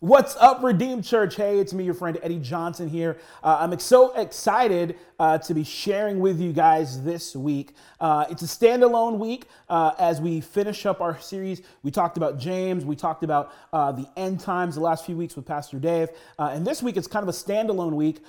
What's up, Redeemed Church? Hey, it's me, your friend Eddie Johnson here. Uh, I'm so excited uh, to be sharing with you guys this week. Uh, it's a standalone week uh, as we finish up our series. We talked about James, we talked about uh, the end times the last few weeks with Pastor Dave. Uh, and this week it's kind of a standalone week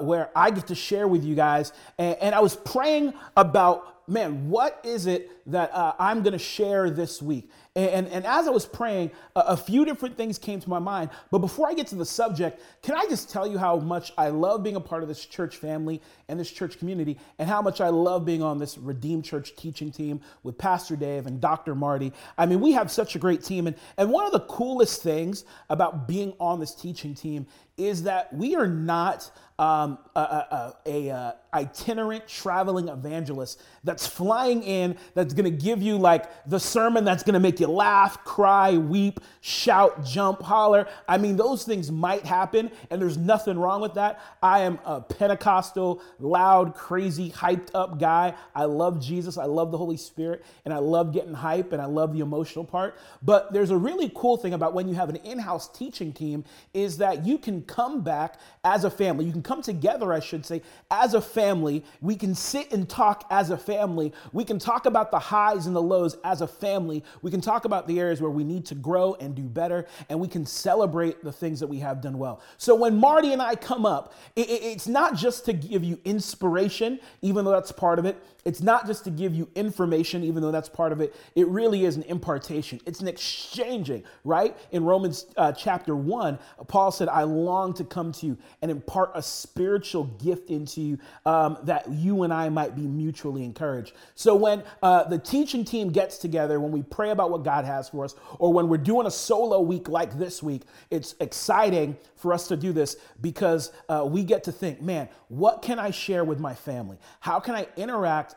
where I get to share with you guys. And, and I was praying about man, what is it that uh, I'm going to share this week? And, and, as I was praying, a, a, few different things came to my mind. But before I get to the subject, can I just tell you how much I love being a part of this church family and this church community, and how much I love being on this Redeemed Church teaching team with Pastor Dave and Dr. Marty? I mean, we have such a great team. And, and one of the coolest things about being on this teaching team is that we are not um, a, a, a, a, itinerant traveling evangelist that's flying in that's going to give you like the sermon that's going to make you laugh cry weep shout jump holler i mean those things might happen and there's nothing wrong with that i am a pentecostal loud crazy hyped up guy i love jesus i love the holy spirit and i love getting hype and i love the emotional part but there's a really cool thing about when you have an in-house teaching team is that you can come back as a family you can come together, I should say, as a family. We can sit and talk as a family. We can talk about the highs and the lows as a family. We can talk about the areas where we need to grow and do better, and we can celebrate the things that we have done well. So when Marty and I come up, it, it, it's not just to give you inspiration, even though that's part of it. It's not just to give you information, even though that's part of it. It really is an impartation. It's an exchanging, right? In Romans uh, chapter 1, Paul said, I long to come to you and impart a spiritual gift into you um, that you and I might be mutually encouraged. So when uh, the teaching team gets together, when we pray about what God has for us, or when we're doing a solo week like this week, it's exciting for us to do this because uh, we get to think, man, what can I share with my family? How can I interact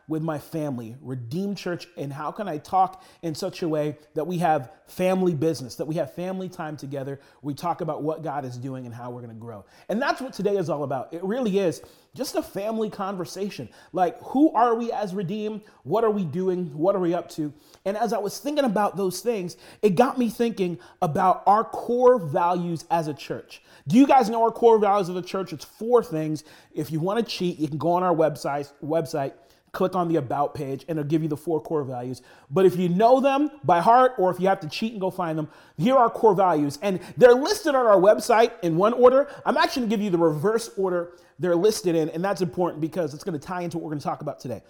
with my family, Redeemed Church, and how can I talk in such a way that we have family business, that we have family time together? We talk about what God is doing and how we're going to grow. And that's what today is all about. It really is just a family conversation. Like, who are we as Redeemed? What are we doing? What are we up to? And as I was thinking about those things, it got me thinking about our core values as a church. Do you guys know our core values of the church? It's four things. If you want to cheat, you can go on our website, website click on the about page and it'll give you the four core values. But if you know them by heart or if you have to cheat and go find them, here are our core values. And they're listed on our website in one order. I'm actually gonna give you the reverse order they're listed in, and that's important because it's gonna tie into what we're gonna talk about today.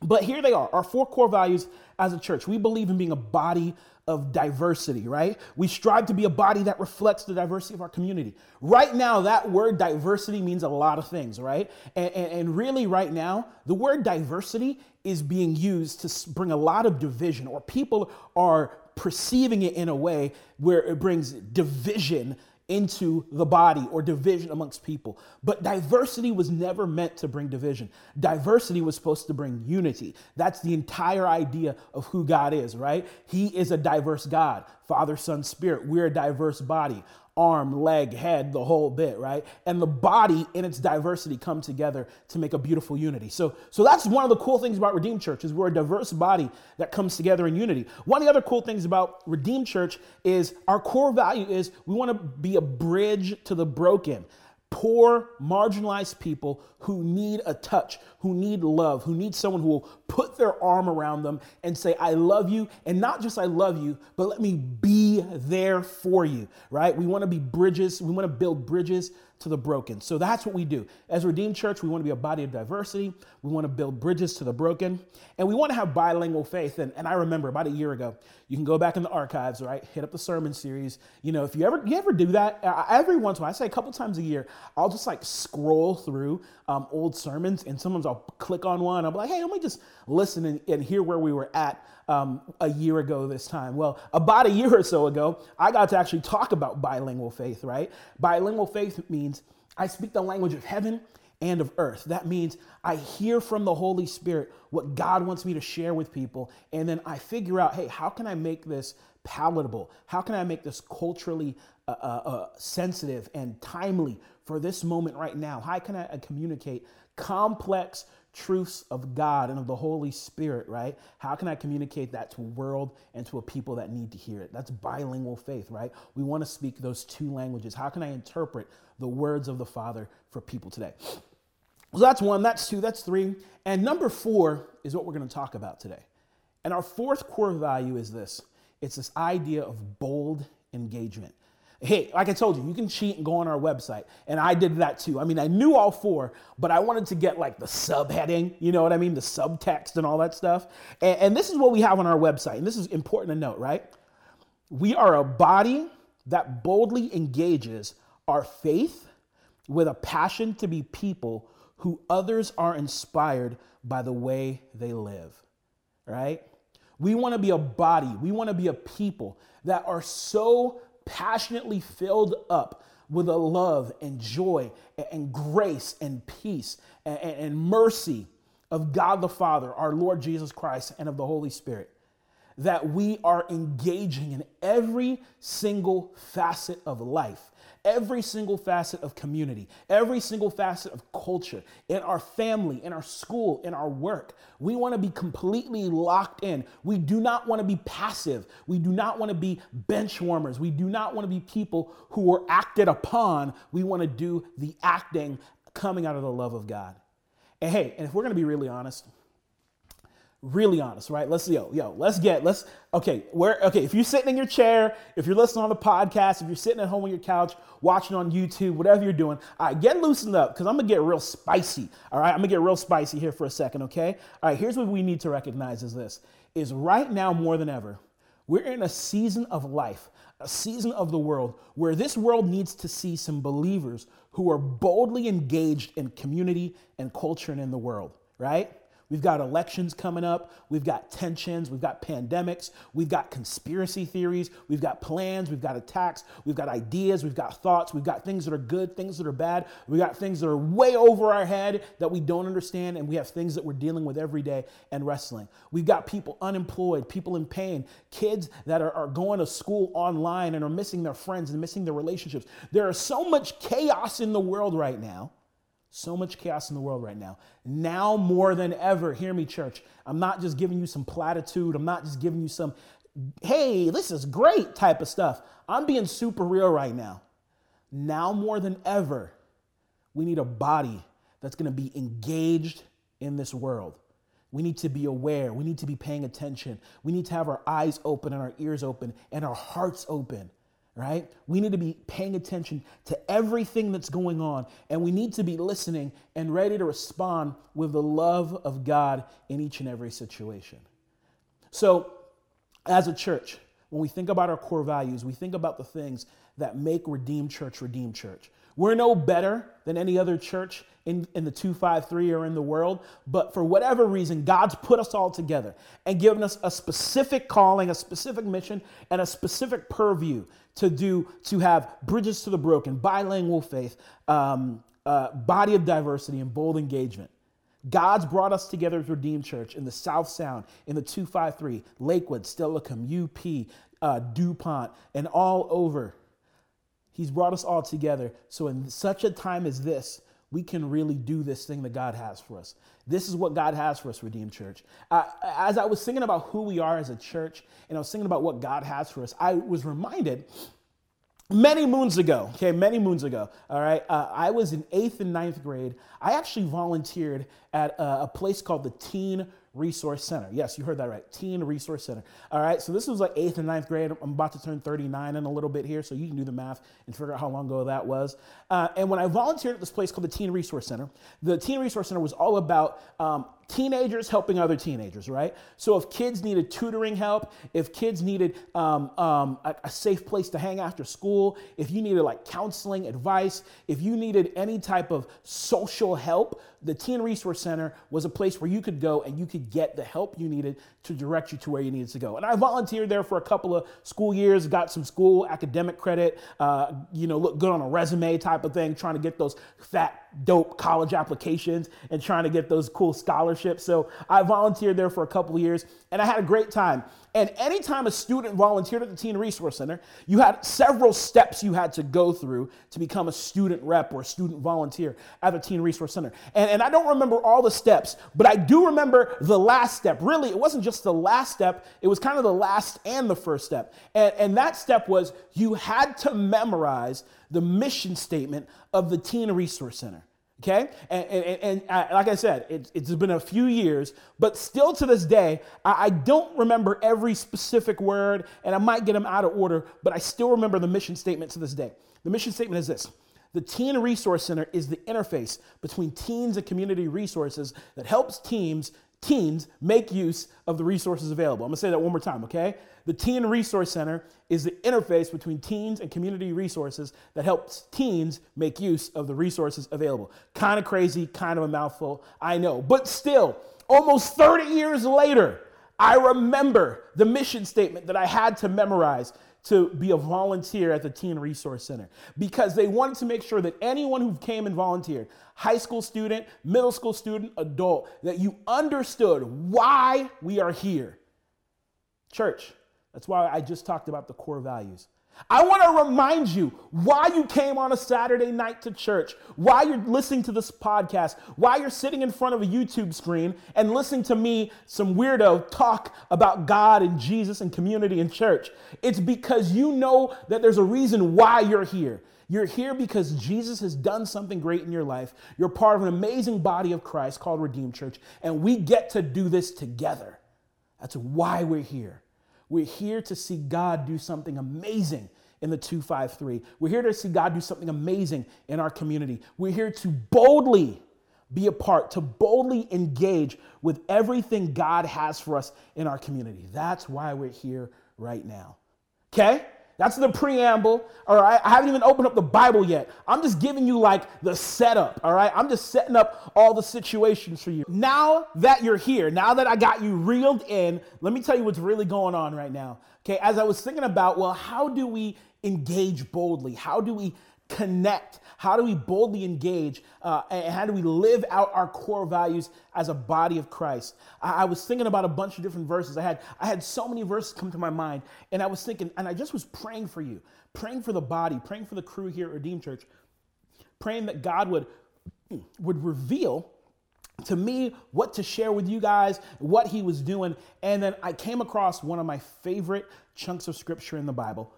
But here they are, our four core values as a church. We believe in being a body of diversity, right? We strive to be a body that reflects the diversity of our community. Right now, that word diversity means a lot of things, right? And, and, and, really, right now, the word diversity is being used to bring a lot of division, or people are perceiving it in a way where it brings division into the body or division amongst people. But diversity was never meant to bring division. Diversity was supposed to bring unity. That's the entire idea of who God is, right? He is a diverse God, Father, Son, Spirit. We're a diverse body arm, leg, head, the whole bit, right? And the body in its diversity come together to make a beautiful unity. So, so that's one of the cool things about Redeemed Church is we're a diverse body that comes together in unity. One of the other cool things about Redeemed Church is our core value is we want to be a bridge to the broken poor, marginalized people who need a touch, who need love, who need someone who will put their arm around them and say, I love you. And not just I love you, but let me be there for you, right? We want to be bridges. We want to build bridges to the broken. So that's what we do. As Redeemed Church, we want to be a body of diversity. We want to build bridges to the broken. And we want to have bilingual faith. And, and I remember about a year ago, you can go back in the archives, right? Hit up the sermon series. You know, if you ever you ever do that, uh, every once in a while, I say a couple times a year, I'll just like scroll through um, old sermons and sometimes I'll click on one. I'll be like, hey, let me just listen and, and hear where we were at um, a year ago this time. Well, about a year or so ago, I got to actually talk about bilingual faith, right? Bilingual faith means I speak the language of heaven and of earth. That means I hear from the Holy Spirit what God wants me to share with people, and then I figure out, hey, how can I make this palatable? How can I make this culturally uh, uh, uh sensitive and timely for this moment right now? How can I communicate complex truths of God and of the Holy Spirit, right? How can I communicate that to a world and to a people that need to hear it? That's bilingual faith, right? We want to speak those two languages. How can I interpret the words of the Father for people today? So that's one, that's two, that's three. And number four is what we're going to talk about today. And our fourth core value is this it's this idea of bold engagement. Hey, like I told you, you can cheat and go on our website. And I did that too. I mean, I knew all four, but I wanted to get like the subheading, you know what I mean? The subtext and all that stuff. And, and this is what we have on our website. And this is important to note, right? We are a body that boldly engages our faith with a passion to be people who others are inspired by the way they live, right? We want to be a body, we want to be a people that are so passionately filled up with a love and joy and grace and peace and, mercy of God the Father, our Lord Jesus Christ, and of the Holy Spirit. That we are engaging in every single facet of life every single facet of community, every single facet of culture, in our family, in our school, in our work. We want to be completely locked in. We do not want to be passive. We do not want to be bench warmers. We do not want to be people who are acted upon. We want to do the acting coming out of the love of God. And hey, and if we're going to be really honest, really honest, right? Let's yo, yo, let's get, let's okay, where okay, if you're sitting in your chair, if you're listening on the podcast, if you're sitting at home on your couch, watching on YouTube, whatever you're doing, all right, get loosened up because I'm gonna get real spicy. All right, I'm gonna get real spicy here for a second, okay? All right, here's what we need to recognize is this is right now more than ever, we're in a season of life, a season of the world where this world needs to see some believers who are boldly engaged in community and culture and in the world, right? We've got elections coming up. We've got tensions. We've got pandemics. We've got conspiracy theories. We've got plans. We've got attacks. We've got ideas. We've got thoughts. We've got things that are good, things that are bad. We've got things that are way over our head that we don't understand. And we have things that we're dealing with every day and wrestling. We've got people unemployed, people in pain, kids that are, are going to school online and are missing their friends and missing their relationships. There is so much chaos in the world right now so much chaos in the world right now. Now more than ever, hear me, church. I'm not just giving you some platitude. I'm not just giving you some, hey, this is great type of stuff. I'm being super real right now. Now more than ever, we need a body that's going to be engaged in this world. We need to be aware. We need to be paying attention. We need to have our eyes open and our ears open and our hearts open right? We need to be paying attention to everything that's going on, and we need to be listening and ready to respond with the love of God in each and every situation. So, as a church, when we think about our core values, we think about the things that make Redeemed Church Redeemed Church. We're no better than any other church in, in the 253 or in the world, but for whatever reason, God's put us all together and given us a specific calling, a specific mission, and a specific purview to do, to have bridges to the broken, bilingual faith, um, uh, body of diversity, and bold engagement. God's brought us together as Redeemed Church in the South Sound, in the 253, Lakewood, Steilacoom, UP, uh, DuPont, and all over. He's brought us all together. So, in such a time as this, we can really do this thing that God has for us. This is what God has for us, Redeemed Church. Uh, as I was thinking about who we are as a church, and I was thinking about what God has for us, I was reminded many moons ago, okay, many moons ago, all right, uh, I was in eighth and ninth grade. I actually volunteered at a, a place called the Teen Resource Center. Yes, you heard that right. Teen Resource Center. All right, so this was like eighth and ninth grade. I'm about to turn 39 in a little bit here, so you can do the math and figure out how long ago that was. Uh, and when I volunteered at this place called the Teen Resource Center, the Teen Resource Center was all about um, teenagers helping other teenagers, right? So if kids needed tutoring help, if kids needed um, um, a, a, safe place to hang after school, if you needed like counseling, advice, if you needed any type of social help, the Teen Resource Center was a place where you could go and you could get the help you needed to direct you to where you needed to go. And I volunteered there for a couple of school years, got some school academic credit, uh, you know, look good on a resume type of thing, trying to get those fat, dope college applications and trying to get those cool scholarships. So I volunteered there for a couple years and I had a great time. And anytime a student volunteered at the Teen Resource Center, you had several steps you had to go through to become a student rep or student volunteer at the Teen Resource Center. And, and I don't remember all the steps, but I do remember the last step. Really, it wasn't just the last step, it was kind of the last and the first step. And, and that step was you had to memorize the mission statement of the Teen Resource Center. Okay? And, and, and uh, like I said, it, it's been a few years, but still to this day, I, I, don't remember every specific word, and I might get them out of order, but I still remember the mission statement to this day. The mission statement is this The Teen Resource Center is the interface between teens and community resources that helps teams teens make use of the resources available. I'm gonna say that one more time, okay? The Teen Resource Center is the interface between teens and community resources that helps teens make use of the resources available. Kind of crazy, kind of a mouthful, I know. But still, almost 30 years later, I remember the mission statement that I had to memorize to be a volunteer at the Teen Resource Center because they wanted to make sure that anyone who came and volunteered, high school student, middle school student, adult, that you understood why we are here. Church, that's why I just talked about the core values. I want to remind you why you came on a Saturday night to church, why you're listening to this podcast, why you're sitting in front of a YouTube screen and listening to me, some weirdo, talk about God and Jesus and community and church. It's because you know that there's a reason why you're here. You're here because Jesus has done something great in your life. You're part of an amazing body of Christ called Redeemed Church, and we get to do this together. That's why we're here. We're here to see God do something amazing in the 253. We're here to see God do something amazing in our community. We're here to boldly be a part, to boldly engage with everything God has for us in our community. That's why we're here right now. Okay? That's the preamble, all right? I haven't even opened up the Bible yet. I'm just giving you like the setup, all right? I'm just setting up all the situations for you. Now that you're here, now that I got you reeled in, let me tell you what's really going on right now. Okay, as I was thinking about, well, how do we engage boldly? How do we connect? How do we boldly engage? Uh, and how do we live out our core values as a body of Christ? I, I, was thinking about a bunch of different verses. I had I had so many verses come to my mind, and I was thinking, and I just was praying for you, praying for the body, praying for the crew here at Redeem Church, praying that God would would reveal to me what to share with you guys, what he was doing. And then I came across one of my favorite chunks of scripture in the Bible,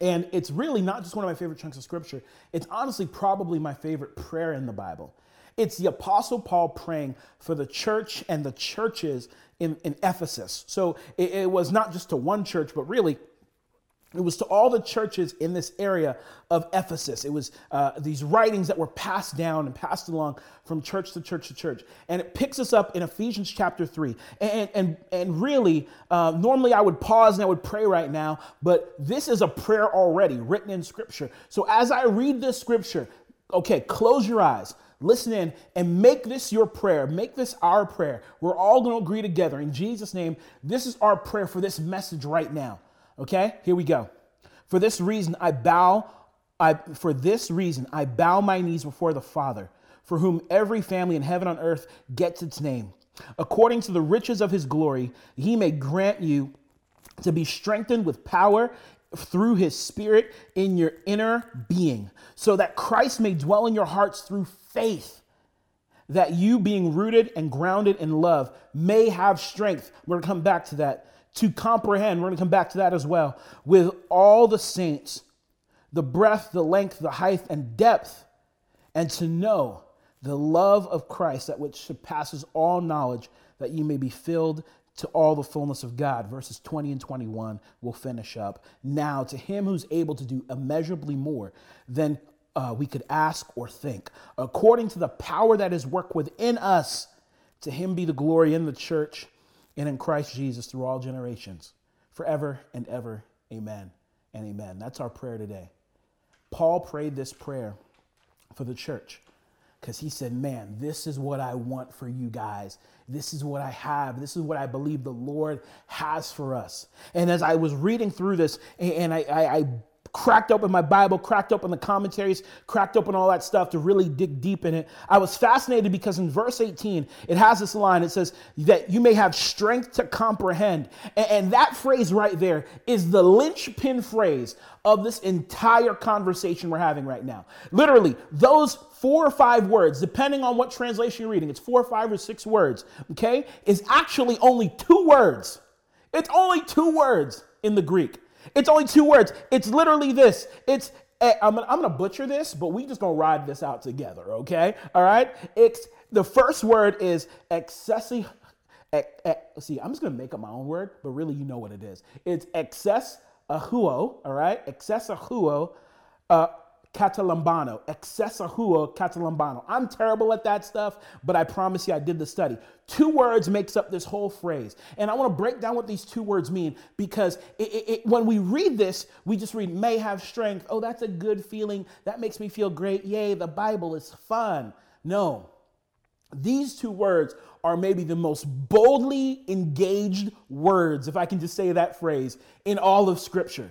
and it's really not just one of my favorite chunks of scripture, it's honestly probably my favorite prayer in the Bible. It's the Apostle Paul praying for the church and the churches in, in Ephesus. So it, it was not just to one church, but really it was to all the churches in this area of Ephesus. It was uh, these writings that were passed down and passed along from church to church to church. And it picks us up in Ephesians chapter 3. And, and, and really, uh, normally I would pause and I would pray right now, but this is a prayer already written in scripture. So as I read this scripture, okay, close your eyes. Listen in and make this your prayer. Make this our prayer. We're all going to agree together. In Jesus' name, this is our prayer for this message right now. Okay, here we go. For this reason, I bow. I, for this reason, I bow my knees before the Father, for whom every family in heaven and earth gets its name. According to the riches of his glory, he may grant you to be strengthened with power through his spirit in your inner being, so that Christ may dwell in your hearts through faith, that you, being rooted and grounded in love, may have strength. We're going to come back to that to comprehend, we're going to come back to that as well, with all the saints, the breadth, the length, the height, and depth, and to know the love of Christ that which surpasses all knowledge, that you may be filled to all the fullness of God. Verses 20 and 21 will finish up. Now, to him who's able to do immeasurably more than uh, we could ask or think, according to the power that is work within us, to him be the glory in the church and in Christ Jesus through all generations, forever and ever. Amen and amen. That's our prayer today. Paul prayed this prayer for the church because he said, Man, this is what I want for you guys. This is what I have. This is what I believe the Lord has for us. And as I was reading through this, and I, I, I cracked open my Bible, cracked open the commentaries, cracked open all that stuff to really dig deep in it. I was fascinated because in verse 18, it has this line. It says that you may have strength to comprehend. And, that phrase right there is the linchpin phrase of this entire conversation we're having right now. Literally, those four or five words, depending on what translation you're reading, it's four or five or six words, okay, is actually only two words. It's only two words in the Greek. It's only two words. It's literally this. It's eh, I'm gonna, I'm gonna butcher this, but we just gonna ride this out together, okay? All right. It's the first word is excessive. see, I'm just gonna make up my own word, but really, you know what it is. It's excess ahuo. All right, excess ahuo. Uh, Catalambano, Accessahuo Catalambano. I'm terrible at that stuff, but I promise you I did the study. Two words makes up this whole phrase. And I want to break down what these two words mean because it, it, it, when we read this, we just read may have strength. Oh, that's a good feeling. That makes me feel great. Yay, the Bible is fun. No. These two words are maybe the most boldly engaged words, if I can just say that phrase, in all of Scripture.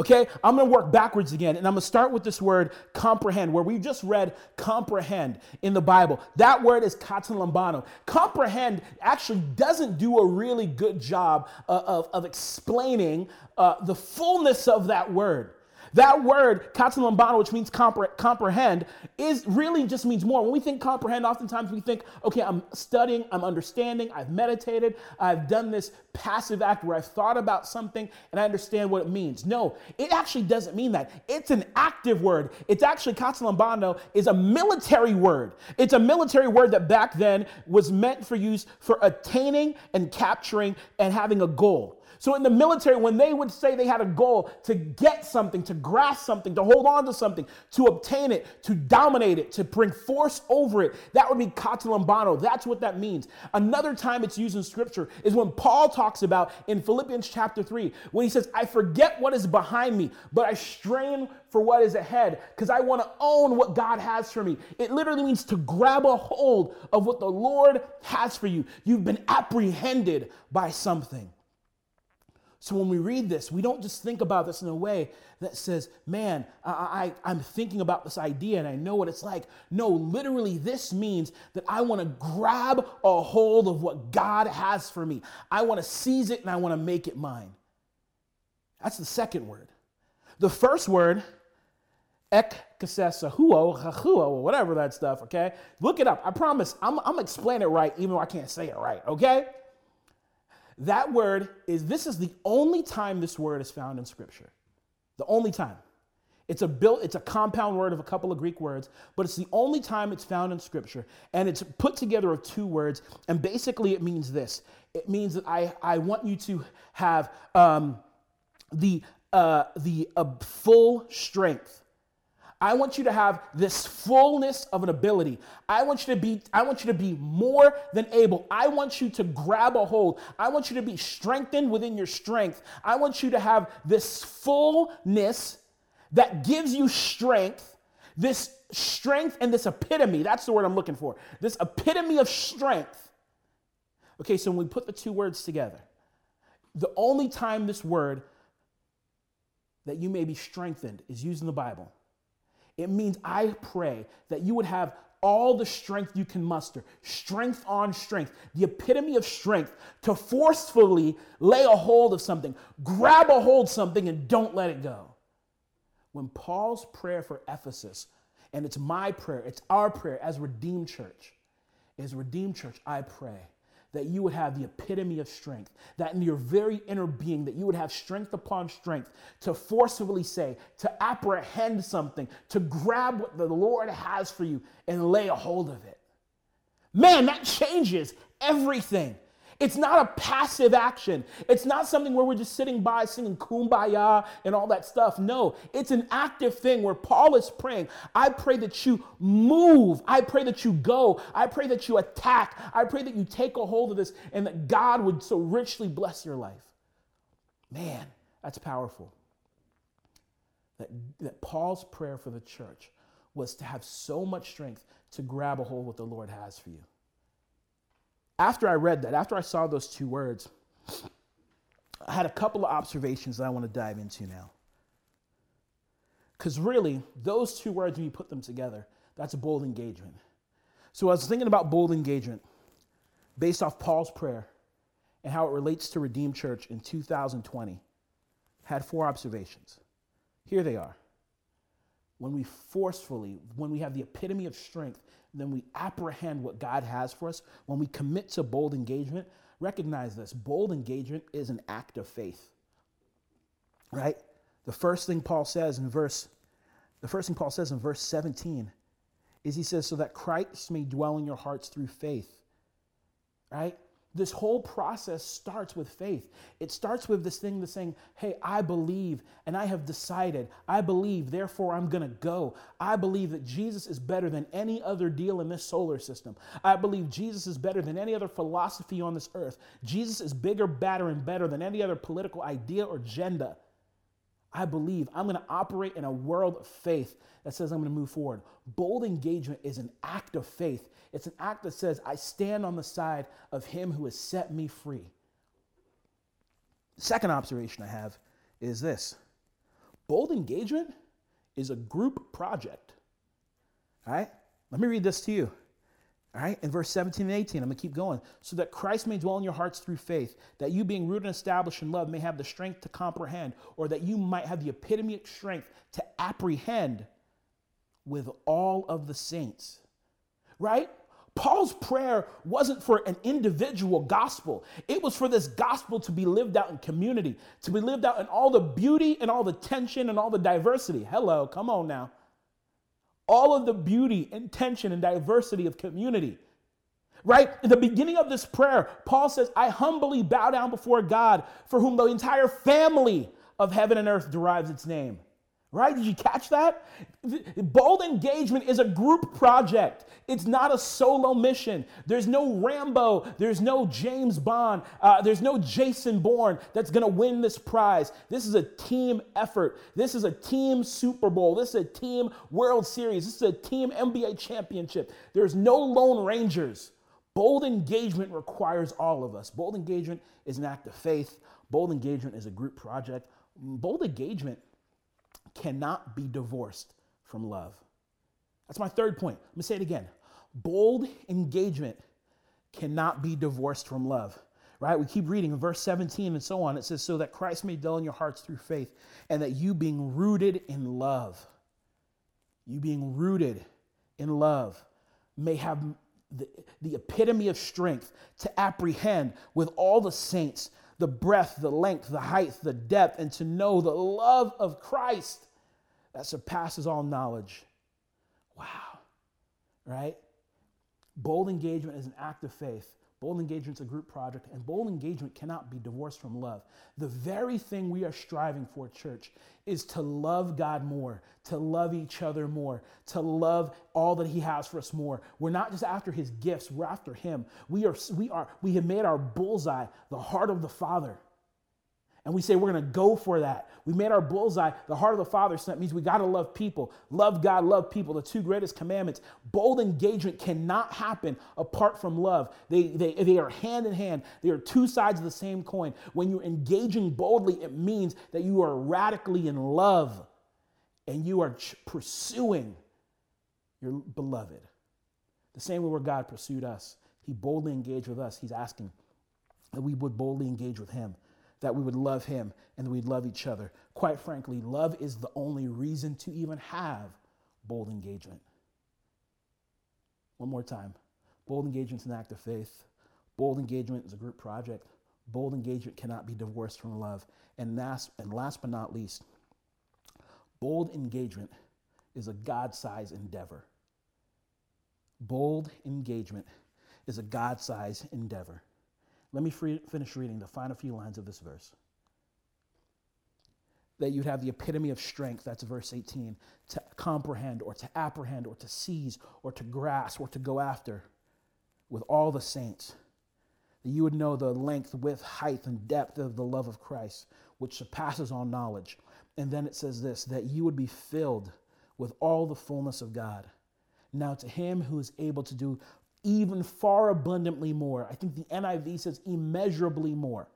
Okay, I'm gonna work backwards again, and I'm gonna start with this word comprehend, where we just read comprehend in the Bible. That word is katalambano. Comprehend actually doesn't do a really good job of, of, of explaining uh, the fullness of that word. That word, katsulambano, which means compre- comprehend, is really just means more. When we think comprehend, oftentimes we think, okay, I'm studying, I'm understanding, I've meditated, I've done this passive act where I've thought about something and I understand what it means. No, it actually doesn't mean that. It's an active word. It's actually katsulambano is a military word. It's a military word that back then was meant for use for attaining and capturing and having a goal. So in the military, when they would say they had a goal to get something, to grasp something, to hold on to something, to obtain it, to dominate it, to bring force over it, that would be katalambano. That's what that means. Another time it's used in scripture is when Paul talks about in Philippians chapter 3, when he says, I forget what is behind me, but I strain for what is ahead because I want to own what God has for me. It literally means to grab a hold of what the Lord has for you. You've been apprehended by something. So when we read this, we don't just think about this in a way that says, man, I, I, am thinking about this idea and I know what it's like. No, literally, this means that I want to grab a hold of what God has for me. I want to seize it and I want to make it mine. That's the second word. The first word, ek huo, whatever that stuff, okay? Look it up. I promise I'm, I'm going to explain it right, even though I can't say it right, okay? That word is, this is the only time this word is found in Scripture. The only time. It's a built, it's a compound word of a couple of Greek words, but it's the only time it's found in Scripture. And it's put together of two words. And basically, it means this it means that I, I want you to have um, the, uh, the uh, full strength I want you to have this fullness of an ability. I want you to be I want you to be more than able. I want you to grab a hold. I want you to be strengthened within your strength. I want you to have this fullness that gives you strength. This strength and this epitome, that's the word I'm looking for. This epitome of strength. Okay, so when we put the two words together, the only time this word that you may be strengthened is used in the Bible it means I pray that you would have all the strength you can muster, strength on strength, the epitome of strength to forcefully lay a hold of something, grab a hold of something and don't let it go. When Paul's prayer for Ephesus, and it's my prayer, it's our prayer as Redeemed Church, is Redeemed Church, I pray that you would have the epitome of strength, that in your very inner being, that you would have strength upon strength to forcibly say, to apprehend something, to grab what the Lord has for you and lay a hold of it. Man, that changes everything. It's not a passive action. It's not something where we're just sitting by singing kumbaya and all that stuff. No, it's an active thing where Paul is praying. I pray that you move. I pray that you go. I pray that you attack. I pray that you take a hold of this and that God would so richly bless your life. Man, that's powerful. That, that Paul's prayer for the church was to have so much strength to grab a hold of what the Lord has for you. After I read that, after I saw those two words, I had a couple of observations that I want to dive into now. Because really, those two words, when you put them together, that's a bold engagement. So I was thinking about bold engagement based off Paul's prayer and how it relates to Redeemed Church in 2020. Had four observations. Here they are. When we forcefully, when we have the epitome of strength, then we apprehend what God has for us. When we commit to bold engagement, recognize this bold engagement is an act of faith. Right? The first thing Paul says in verse the first thing Paul says in verse 17 is he says so that Christ may dwell in your hearts through faith. Right? This whole process starts with faith. It starts with this thing that's saying, Hey, I believe and I have decided. I believe, therefore I'm going to go. I believe that Jesus is better than any other deal in this solar system. I believe Jesus is better than any other philosophy on this earth. Jesus is bigger, badder, and better than any other political idea or agenda. I believe I'm going to operate in a world of faith that says I'm going to move forward. Bold engagement is an act of faith. It's an act that says, I stand on the side of him who has set me free. second observation I have is this bold engagement is a group project. All right? Let me read this to you. All right, in verse 17 and 18, I'm to keep going. So that Christ may dwell in your hearts through faith, that you, being rooted and established in love, may have the strength to comprehend, or that you might have the epitome of strength to apprehend with all of the saints. Right? Paul's prayer wasn't for an individual gospel. It was for this gospel to be lived out in community, to be lived out in all the beauty and all the tension and all the diversity. Hello, come on now all of the beauty and tension and diversity of community. Right? In the beginning of this prayer, Paul says, I humbly bow down before God, for whom the entire family of heaven and earth derives its name. Right? Did you catch that? Bold engagement is a group project. It's not a solo mission. There's no Rambo. There's no James Bond. Uh, there's no Jason Bourne that's going to win this prize. This is a team effort. This is a team Super Bowl. This is a team World Series. This is a team NBA championship. There's no Lone Rangers. Bold engagement requires all of us. Bold engagement is an act of faith. Bold engagement is a group project. Bold engagement cannot be divorced from love. That's my third point. Let me say it again. Bold engagement cannot be divorced from love. Right? We keep reading in verse 17 and so on. It says, So that Christ may dwell in your hearts through faith, and that you being rooted in love, you being rooted in love, may have the, the epitome of strength to apprehend with all the saints the breadth, the length, the height, the depth, and to know the love of Christ that surpasses all knowledge. Wow. Right? Bold engagement is an act of faith. Bold engagement is a group project, and bold engagement cannot be divorced from love. The very thing we are striving for, church, is to love God more, to love each other more, to love all that He has for us more. We're not just after His gifts, we're after Him. We are, we are, we have made our bullseye the heart of the Father. And we say we're going to go for that. We made our bullseye the heart of the Father, so that means we got to love people. Love God, love people, the two greatest commandments. Bold engagement cannot happen apart from love. They, they, they are hand in hand, they are two sides of the same coin. When you're engaging boldly, it means that you are radically in love and you are ch- pursuing your beloved. The same way where God pursued us, He boldly engaged with us. He's asking that we would boldly engage with Him that we would love him and that we'd love each other. Quite frankly, love is the only reason to even have bold engagement. One more time. Bold engagement is an act of faith. Bold engagement is a group project. Bold engagement cannot be divorced from love. And last, and last but not least, bold engagement is a God sized endeavor. Bold engagement is a God sized endeavor. Let me free, finish reading the final few lines of this verse. That you'd have the epitome of strength, that's verse 18, to comprehend or to apprehend or to seize or to grasp or to go after with all the saints. That you would know the length, width, height, and depth of the love of Christ, which surpasses all knowledge. And then it says this that you would be filled with all the fullness of God. Now, to him who is able to do even far abundantly more, I think the NIV says immeasurably more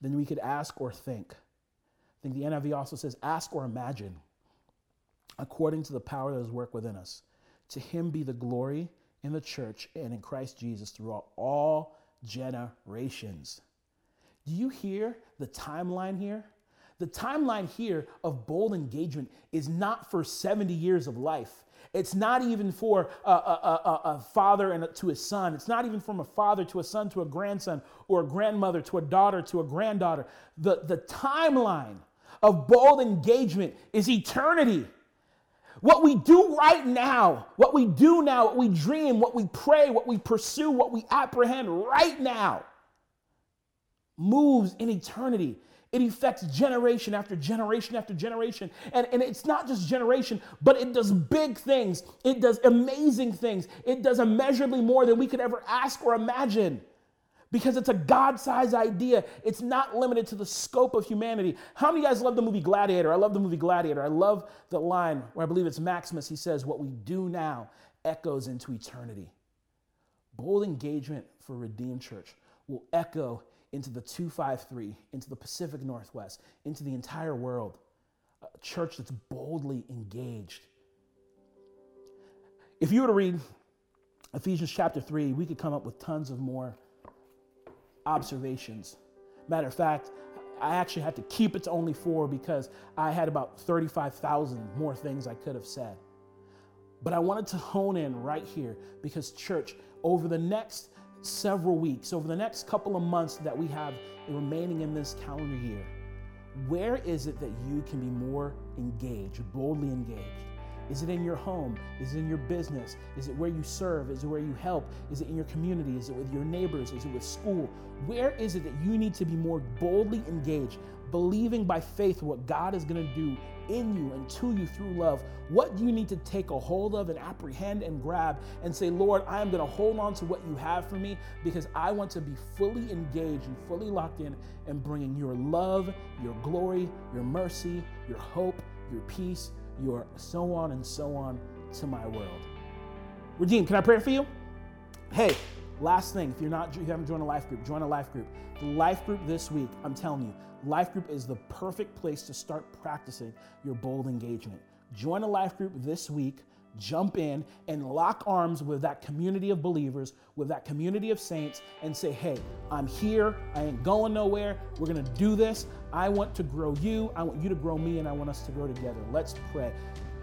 than we could ask or think. I think the NIV also says ask or imagine, according to the power that is work within us. To him be the glory in the church and in Christ Jesus throughout all generations. Do you hear the timeline here? The timeline here of bold engagement is not for 70 years of life. It's not even for a, a, a, a, father and to his son. It's not even from a father to a son to a grandson or a grandmother to a daughter to a granddaughter. The, the timeline of bold engagement is eternity. What we do right now, what we do now, what we dream, what we pray, what we pursue, what we apprehend right now moves in eternity. It affects generation after generation after generation. And, and it's not just generation, but it does big things. It does amazing things. It does immeasurably more than we could ever ask or imagine because it's a God sized idea. It's not limited to the scope of humanity. How many of you guys love the movie Gladiator? I love the movie Gladiator. I love the line where I believe it's Maximus. He says, What we do now echoes into eternity. Bold engagement for Redeemed Church will echo into the 253, into the Pacific Northwest, into the entire world. A church that's boldly engaged. If you were to read Ephesians chapter 3, we could come up with tons of more observations. Matter of fact, I actually had to keep it to only four because I had about 35,000 more things I could have said. But I wanted to hone in right here because, church, over the next several weeks, over the next couple of months that we have remaining in this calendar year, where is it that you can be more engaged, boldly engaged? Is it in your home? Is it in your business? Is it where you serve? Is it where you help? Is it in your community? Is it with your neighbors? Is it with school? Where is it that you need to be more boldly engaged, believing by faith what God is going to do in you and to you through love? What do you need to take a hold of and apprehend and grab and say, Lord, I am going to hold on to what you have for me because I want to be fully engaged and fully locked in and bringing your love, your glory, your mercy, your hope, your peace your so on and so on to my world. Redeem, can I pray for you? Hey, last thing, if you're not, you haven't joined a life group, join a life group. The life group this week, I'm telling you, life group is the perfect place to start practicing your bold engagement. Join a life group this week jump in and lock arms with that community of believers, with that community of saints, and say, hey, I'm here. I ain't going nowhere. We're going to do this. I want to grow you. I want you to grow me, and I want us to grow together. Let's pray.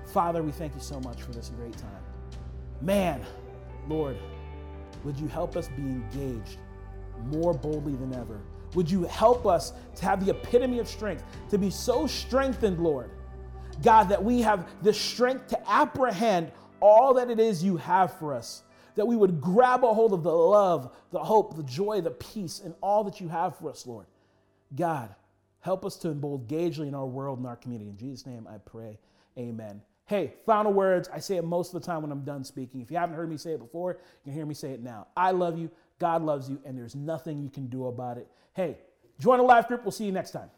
Father, we thank you so much for this great time. Man, Lord, would you help us be engaged more boldly than ever? Would you help us to have the epitome of strength, to be so strengthened, Lord? God, that we have the strength to apprehend all that it is you have for us. That we would grab a hold of the love, the hope, the joy, the peace, and all that you have for us, Lord. God, help us to engage in our world and our community. In Jesus' name I pray. Amen. Hey, final words. I say it most of the time when I'm done speaking. If you haven't heard me say it before, you can hear me say it now. I love you, God loves you, and there's nothing you can do about it. Hey, join a live group. We'll see you next time.